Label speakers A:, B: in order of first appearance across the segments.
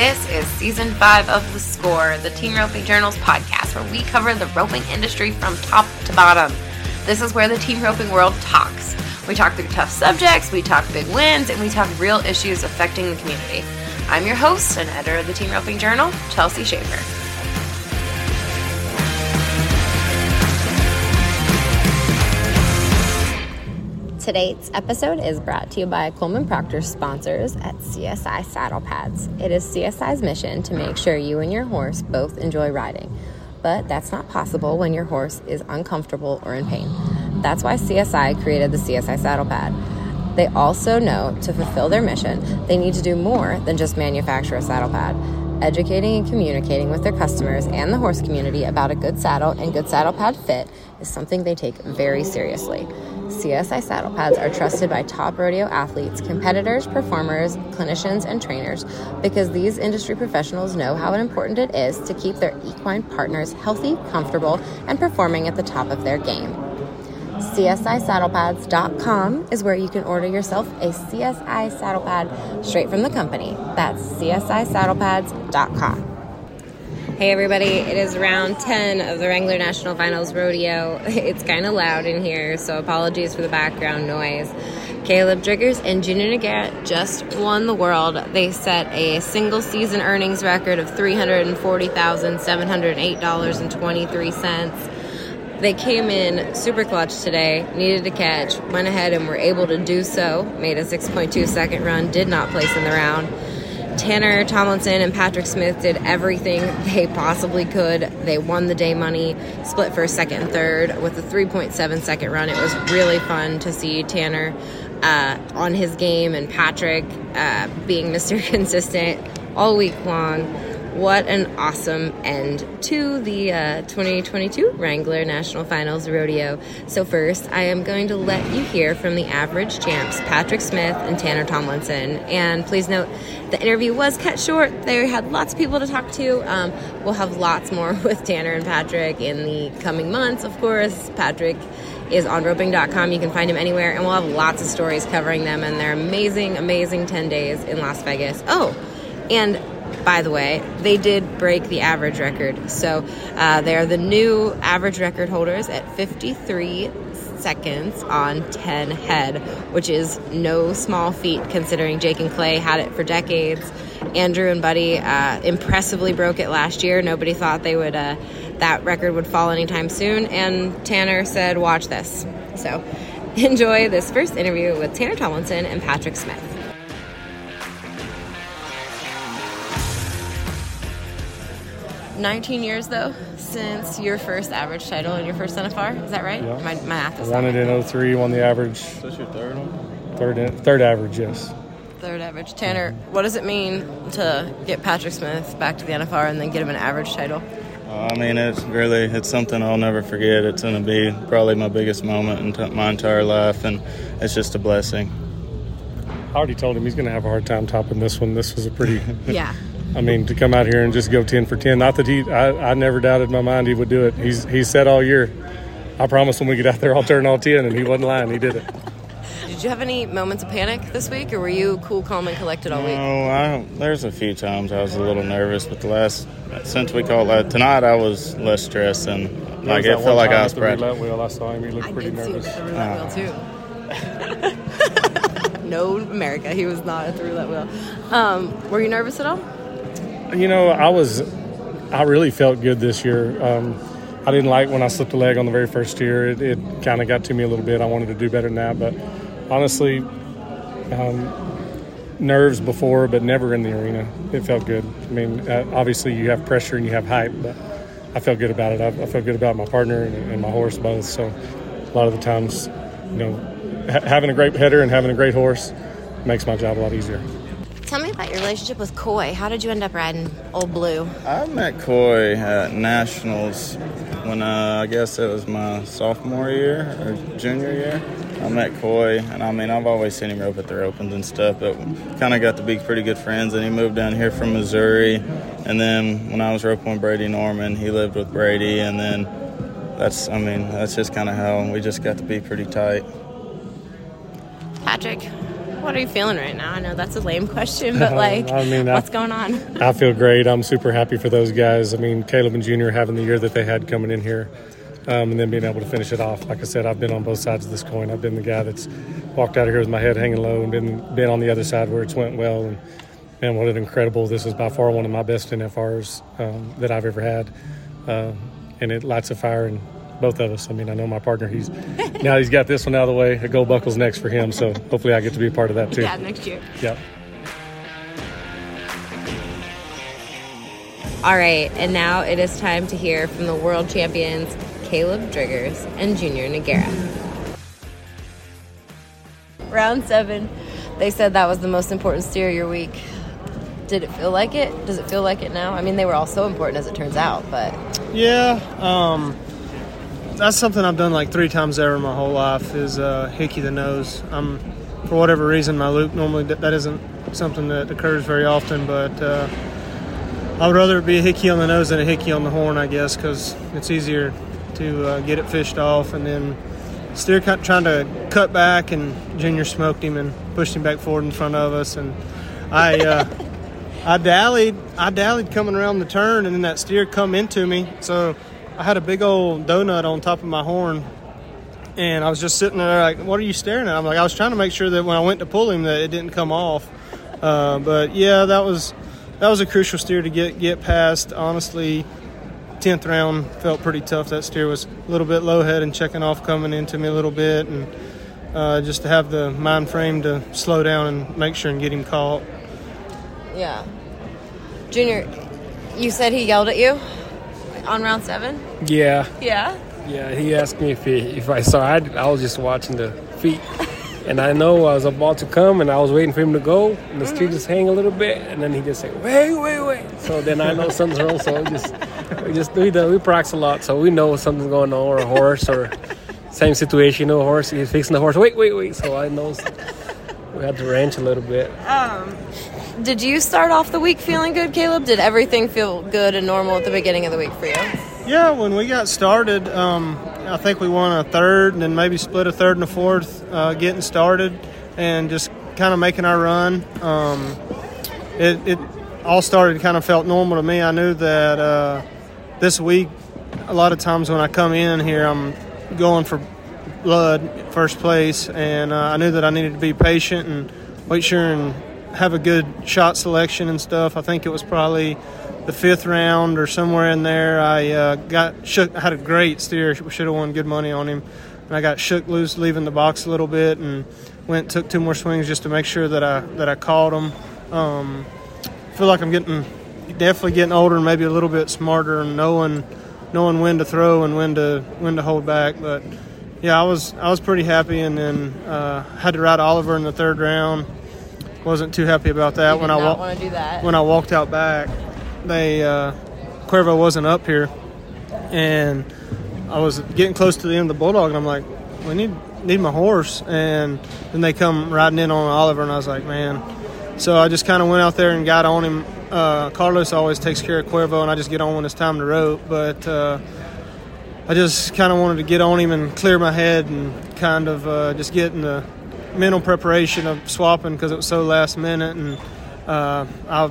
A: This is season five of The Score, the Team Roping Journals podcast, where we cover the roping industry from top to bottom. This is where the team roping world talks. We talk through tough subjects, we talk big wins, and we talk real issues affecting the community. I'm your host and editor of the Team Roping Journal, Chelsea Shaffer. Today's episode is brought to you by Coleman Proctor sponsors at CSI Saddle Pads. It is CSI's mission to make sure you and your horse both enjoy riding, but that's not possible when your horse is uncomfortable or in pain. That's why CSI created the CSI Saddle Pad. They also know to fulfill their mission, they need to do more than just manufacture a saddle pad. Educating and communicating with their customers and the horse community about a good saddle and good saddle pad fit is something they take very seriously. CSI saddle pads are trusted by top rodeo athletes, competitors, performers, clinicians, and trainers because these industry professionals know how important it is to keep their equine partners healthy, comfortable, and performing at the top of their game. CSISaddlepads.com is where you can order yourself a CSI saddle pad straight from the company. That's CSISaddlepads.com. Hey everybody, it is round 10 of the Wrangler National Finals Rodeo. It's kind of loud in here, so apologies for the background noise. Kaleb Driggers and Junior Nogueira just won the world. They set a single season earnings record of $340,708.23. They came in super clutch today, needed to catch, went ahead and were able to do so, made a 6.2 second run, did not place in the round. Tanner Tomlinson and Patrick Smith did everything they possibly could. They won the day money, split first, second, and third with a 3.7 second run. It was really fun to see Tanner uh, on his game and Patrick uh, being Mr. Consistent all week long. What an awesome end to the uh, 2022 Wrangler National Finals Rodeo. So, first, I am going to let you hear from the average champs, Patrick Smith and Tanner Tomlinson. And please note, the interview was cut short. They had lots of people to talk to. Um, we'll have lots more with Tanner and Patrick in the coming months, of course. Patrick is on roping.com. You can find him anywhere, and we'll have lots of stories covering them and their amazing, amazing 10 days in Las Vegas. Oh, and by the way, they did break the average record. So uh, they're the new average record holders at 53 seconds on 10 head, which is no small feat considering Jake and Clay had it for decades. Andrew and Buddy uh, impressively broke it last year. Nobody thought they would uh, that record would fall anytime soon, and Tanner said, "Watch this." So enjoy this first interview with Tanner Tomlinson and Patrick Smith. 19 years though since your first average title and your first NFR. Is that right?
B: Yeah.
A: My, my math is
B: Won
A: not
B: it in 03, won the average.
C: That's your third one?
B: Third, third average, yes.
A: Third average. Tanner, what does it mean to get Patrick Smith back to the NFR and then get him an average title?
C: Uh, I mean, it's really it's something I'll never forget. It's going to be probably my biggest moment in t- my entire life, and it's just a blessing.
B: I already told him he's going to have a hard time topping this one. This was a pretty,
A: Yeah.
B: I mean, to come out here and just go 10 for 10. Not that he, I, I never doubted in my mind he would do it. He's he said all year, I promise when we get out there, I'll turn all 10, and he wasn't lying. He did it.
A: Did you have any moments of panic this week, or were you cool, calm, and collected all week?
C: No, I, there's a few times I was a little nervous, but the last since we called that tonight, I was less stressed and like
B: There
C: it felt like I was
B: the
C: practicing.
B: roulette wheel. I saw him. He looked
A: I
B: pretty
A: did see
B: nervous.
A: at the roulette wheel too. no, America, he was not at the roulette wheel. Um, were you nervous at all?
B: You know, I was, I really felt good this year. Um, I didn't like when I slipped a leg on the very first year. It, it kind of got to me a little bit. I wanted to do better than that, but honestly, um, nerves before, but never in the arena. It felt good. I mean, uh, obviously you have pressure and you have hype, but I felt good about it. I, I felt good about my partner and, and my horse both. So a lot of the times, you know, ha- having a great header and having a great horse makes my job a lot easier.
A: About your relationship with Coy. How did you end up riding Old Blue?
C: I met Coy at nationals when uh, I guess it was my sophomore year or junior year. I met Coy, and I mean I've always seen him rope at the opens and stuff, but kind of got to be pretty good friends. And he moved down here from Missouri, and then when I was roping with Brady Norman, he lived with Brady, and then that's I mean that's just kind of how we just got to be pretty tight.
A: Patrick, What are you feeling right now? I know that's a lame question, but like,
B: I mean, I-
A: what's going on?
B: I feel great. I'm super happy for those guys. I mean, Kaleb and Junior having the year that they had coming in here, um, and then being able to finish it off. Like I said, I've been on both sides of this coin. I've been the guy that's walked out of here with my head hanging low, and been been on the other side where it's went well. And man, what an incredible! This is by far one of my best NFRs um, that I've ever had, uh, and it lights a fire both of us. I mean, I know my partner. He's now he's got this one out of the way. A gold buckle's next for him, so hopefully I get to be a part of that too.
A: Yeah, next year.
B: Yep.
A: All right, and now it is time to hear from the world champions Kaleb Driggers and Junior Nogueira. Round seven, they said that was the most important steer of your week. Did it feel like it? Does it feel like it now? I mean, they were all so important as it turns out, but
D: Yeah, um, that's something I've done like three times ever in my whole life is uh, hickey the nose. I'm for whatever reason, my loop normally that that isn't something that occurs very often, but uh, I would rather it be a hickey on the nose than a hickey on the horn, I guess, because it's easier to uh, get it fished off and then steer cut, trying to cut back and Junior smoked him and pushed him back forward in front of us and I. Uh, I dallied. I dallied coming around the turn, and then that steer come into me. So I had a big old donut on top of my horn, and I was just sitting there like, "What are you staring at?" I'm like, I was trying to make sure that when I went to pull him, that it didn't come off. Uh, but yeah, that was that was a crucial steer to get get past. Honestly, tenth round felt pretty tough. That steer was a little bit low head and checking off coming into me a little bit, and uh, just to have the mind frame to slow down and make sure and get him caught.
A: yeah. Junior, you said he yelled at you on round seven?
E: Yeah,
A: Yeah.
E: yeah. He asked me if he, if I saw. I, I was just watching the feet, and I know I was about to come, and I was waiting for him to go, and the street just hang a little bit, and then he just say, "Wait, wait, wait." So then I know something's wrong. So we just we just we, do, we practice a lot, so we know something's going on, or a horse, or same situation. You know, a horse he's fixing the horse. Wait, wait, wait. So I know we had to ranch a little bit.
A: Um, Did you start off the week feeling good, Kaleb? Did everything feel good and normal at the beginning of the week for you?
D: Yeah, when we got started, um, I think we won a third and then maybe split a third and a fourth uh, getting started and just kind of making our run. Um, it, it all started kind of felt normal to me. I knew that uh, this week, a lot of times when I come in here, I'm going for blood first place, and uh, I knew that I needed to be patient and wait sure and have a good shot selection and stuff. I think it was probably the fifth round or somewhere in there. I uh, got shook. I had a great steer. Should have won good money on him, and I got shook loose leaving the box a little bit and went took two more swings just to make sure that I that I caught him. Um, I feel like I'm getting definitely getting older and maybe a little bit smarter and knowing knowing when to throw and when to when to hold back. But yeah, I was I was pretty happy, and then uh, had to ride Oliver in the third round. Wasn't too happy about that when I
A: not
D: wa-
A: want to do that.
D: when I walked out back. They uh, Cuervo wasn't up here, and I was getting close to the end of the bulldog, and I'm like, we need need my horse, and then they come riding in on Oliver, and I was like, man. So I just kind of went out there and got on him. Uh, Carlos always takes care of Cuervo, and I just get on when it's time to rope. But uh, I just kind of wanted to get on him and clear my head and kind of uh, just get in the mental preparation of swapping because it was so last minute. And uh, I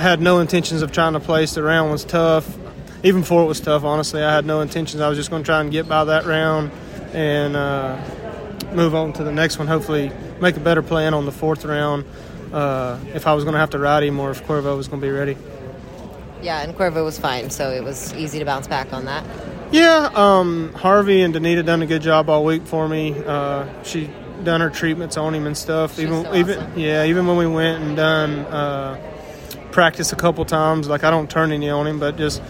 D: had no intentions of trying to place. The round was tough. Even before it was tough, honestly, I had no intentions. I was just going to try and get by that round and uh, move on to the next one. Hopefully, make a better plan on the fourth round uh, if I was going to have to ride him or if Cuervo was going to be ready.
A: yeah, and Cuervo was fine, so it was easy to bounce back on that.
D: Yeah, um, Harvey and Danita done a good job all week for me. Uh, she done her treatments on him and stuff.
A: She's
D: even
A: so
D: even
A: awesome.
D: yeah, even when we went and done uh, practice a couple times, like I don't turn any on him, but just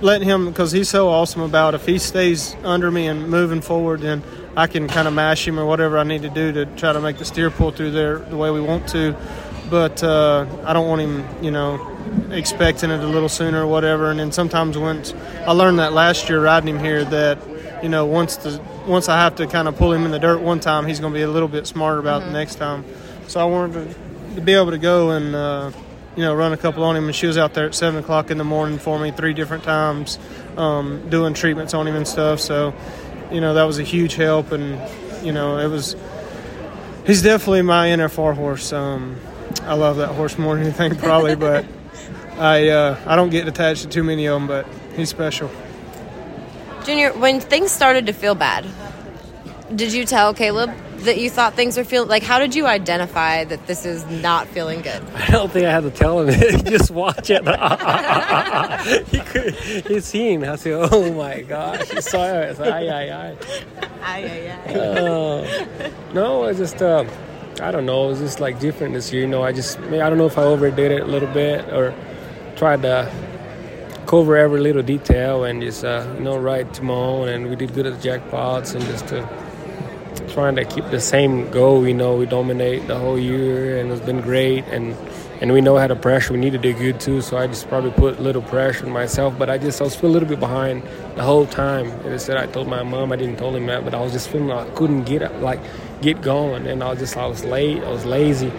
D: letting him because he's so awesome about if he stays under me and moving forward, then I can kind of mash him or whatever I need to do to try to make the steer pull through there the way we want to. But uh, I don't want him, you know, expecting it a little sooner or whatever. And then sometimes once I learned that last year riding him here that you know once the once I have to kind of pull him in the dirt one time, he's going to be a little bit smarter about it the next time. So I wanted to, to be able to go and uh, you know run a couple on him. And she was out there at seven o'clock in the morning for me three different times, um, doing treatments on him and stuff. So you know that was a huge help, and you know it was He's definitely my NFR horse. Um, I love that horse more than anything, probably, but I uh, I don't get attached to too many of them, but he's special.
A: Junior, when things started to feel bad, did you tell Kaleb that you thought things were feeling like? How did you identify that this is not feeling good?
E: I don't think I had to tell him. just watch it. he could, he's seen. I said, "Oh my gosh!" He saw it. I said, "Ay ay ay."
A: Ay, ay, ay.
E: Uh, no, I just uh, I don't know. It was just like different this year. You know, I just I don't know if I overdid it a little bit or tried to cover every little detail and just uh, you know ride to my own. And we did good at the jackpots and just to trying to keep the same goal. You know, we dominate the whole year and it's been great and. And we know how to pressure. We need to do good too. So I just probably put a little pressure on myself. But I just I was feeling a little bit behind the whole time. And I said I told my mom I didn't tell him that, but I was just feeling like I couldn't get up, like get going. And I was just I was late. I was lazy.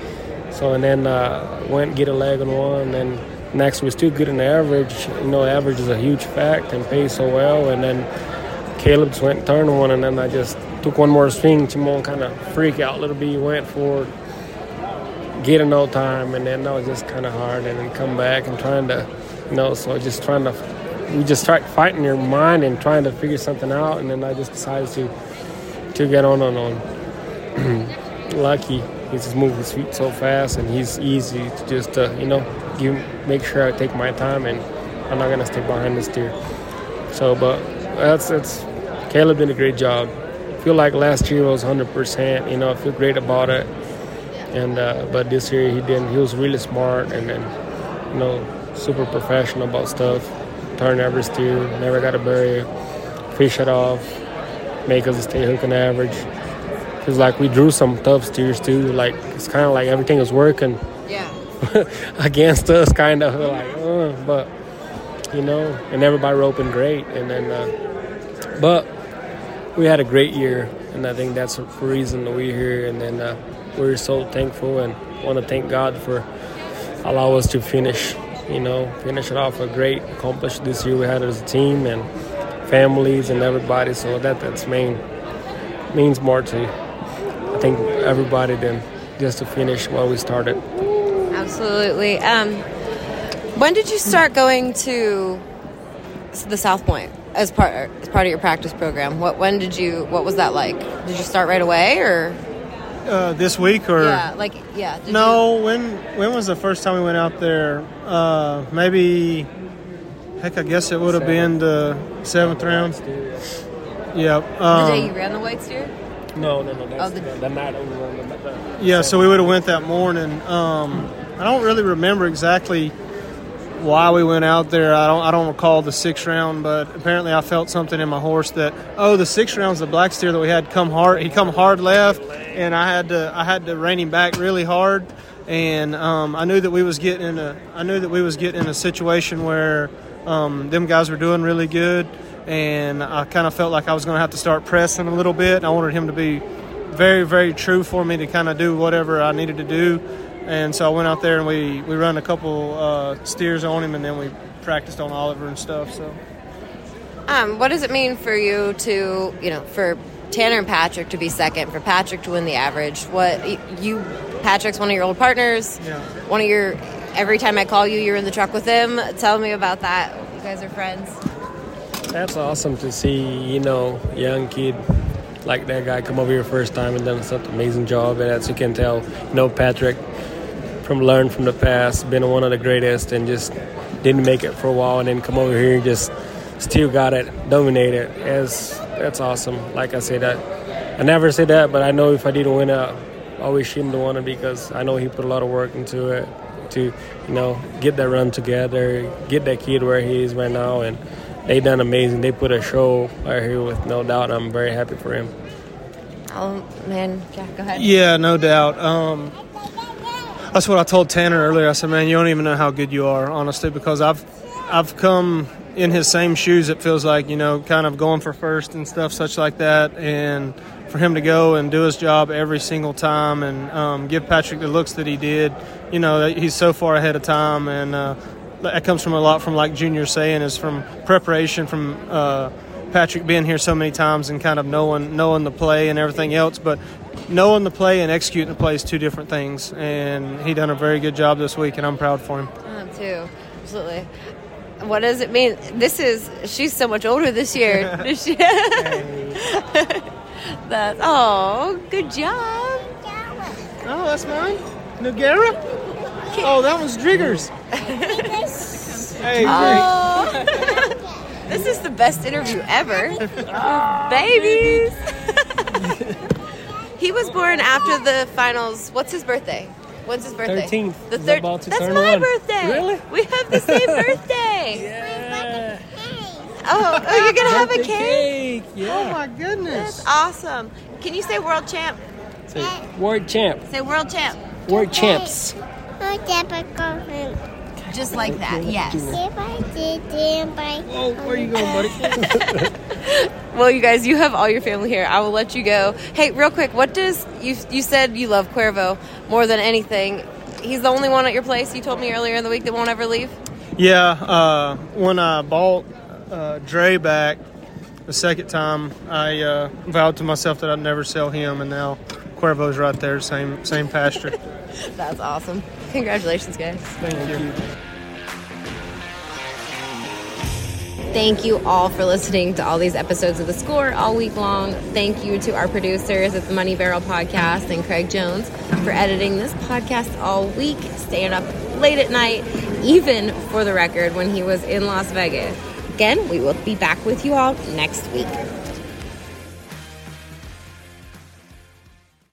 E: So and then uh, went get a leg on one. And next was still good in the average. You know, average is a huge fact and pays so well. And then Kaleb just went turned one, and then I just took one more swing. Timon kind of freak out a little bit. He went for get in no time, and then that was just kind of hard. And then come back and trying to, you know, so just trying to, we just start fighting your mind and trying to figure something out. And then I just decided to to get on and on. Lucky, he just moved his feet so fast, and he's easy to just, uh, you know, give, make sure I take my time, and I'm not gonna stay behind this deer. So, but that's that's Kaleb did a great job. feel like last year was 100%. You know, I feel great about it. And uh, but this year he didn't. He was really smart and then, you know, super professional about stuff. Turn every steer, never got a barrier, fish it off, make us stay hooking average. Feels like we drew some tough steers too. Like it's kind of like everything was working
A: Yeah.
E: against us, kind of like, uh, but you know, and everybody roping great, and then, uh, but we had a great year, and I think that's the reason that we're here, and then uh, we're so thankful and want to thank God for allow us to finish, you know, finish it off a great accomplishment this year we had as a team and families and everybody. So that that's main means more to I think everybody than just to finish what we started.
A: Absolutely. Um, when did you start going to the South Point as part as part of your practice program? What when did you? What was that like? Did you start right away or?
D: Uh, this week or
A: Yeah, like yeah. did
D: no? When when was the first time we went out there? Uh, maybe. Heck, I guess it would have been the seventh round. Yep.
A: You, the
D: Um,
A: day you ran the white steer.
E: No, no, no. That's
A: Oh, the-
E: the, the night over on the, the
D: Yeah, so we would have went that morning. Um, I don't really remember exactly why we went out there. I don't I don't recall the sixth round, but apparently I felt something in my horse that oh the sixth round's the black steer that we had come hard. He come hard left, and I had to I had to rein him back really hard. And um, I knew that we was getting in a I knew that we was getting in a situation where um, them guys were doing really good, and I kind of felt like I was going to have to start pressing a little bit. I wanted him to be very, very true for me to kind of do whatever I needed to do. And so I went out there and we, we run a couple uh, steers on him and then we practiced on Oliver and stuff. So
A: Um, what does it mean for you to you know for Tanner and Patrick to be second, for Patrick to win the average? What you Patrick's one of your old partners.
D: Yeah.
A: One of your every time I call you, you're in the truck with him. Tell me about that. You guys are friends.
E: That's awesome to see, you know, young kid like that guy come over here first time and done such an amazing job. And as you can tell, you know, Patrick from learn from the past, been one of the greatest and just didn't make it for a while and then come over here and just still got it, dominated. It's, that's awesome. Like I say that I never say that, but I know if I didn't win I wish him to win it because I know he put a lot of work into it to, you know, get that run together, get that kid where he is right now, and they done amazing. They put a show right here with no doubt. I'm very happy for him.
A: Oh man, yeah, go ahead.
D: yeah, no doubt. Um, that's what I told Tanner earlier. I said, man, you don't even know how good you are, honestly, because I've I've come in his same shoes. It feels like you know, kind of going for first and stuff such like that, and for him to go and do his job every single time and um, give Patrick the looks that he did, you know, he's so far ahead of time, and uh, that comes from a lot from like Junior saying is from preparation from. Uh, Patrick being here so many times and kind of knowing knowing the play and everything else, but knowing the play and executing the play is two different things. And he done a very good job this week, and I'm proud for him.
A: Um, too, absolutely. What does it mean? This is she's so much older this year. Year. Oh, good job.
D: Oh, that's mine. Nogueira. Oh, that was Driggers. hey,
A: Oh, this is the best interview ever. Babies. he was born after the finals. What's his birthday? When's his birthday?
E: 13th.
A: The
E: He's
A: third. That's my
E: one.
A: birthday.
E: Really?
A: We have the same birthday.
E: Yeah.
A: Oh, oh, you're gonna have a
E: Birthday
A: cake.
E: Yeah.
D: Oh my goodness.
A: That's awesome. Can you say world champ?
E: Say, World champ.
A: Say world champ.
E: World champs.
A: Just like that. Yes.
E: If Oh, where you going, buddy?
A: Well, you guys, you have all your family here. I will let you go. Hey, real quick, what does you you said you love Cuervo more than anything? He's the only one at your place. You told me earlier in the week that won't ever leave.
D: Yeah, uh, when I bought uh, Dre back the second time, I uh, vowed to myself that I'd never sell him, and now Cuervo's right there, same same pasture.
A: That's awesome. Congratulations, guys.
D: Thank you.
A: Thank you all for listening to all these episodes of The Score all week long. Thank you to our producers at the Money Barrel Podcast and Craig Jones for editing this podcast all week, staying up late at night, even for the record when he was in Las Vegas. Again, we will be back with you all next week.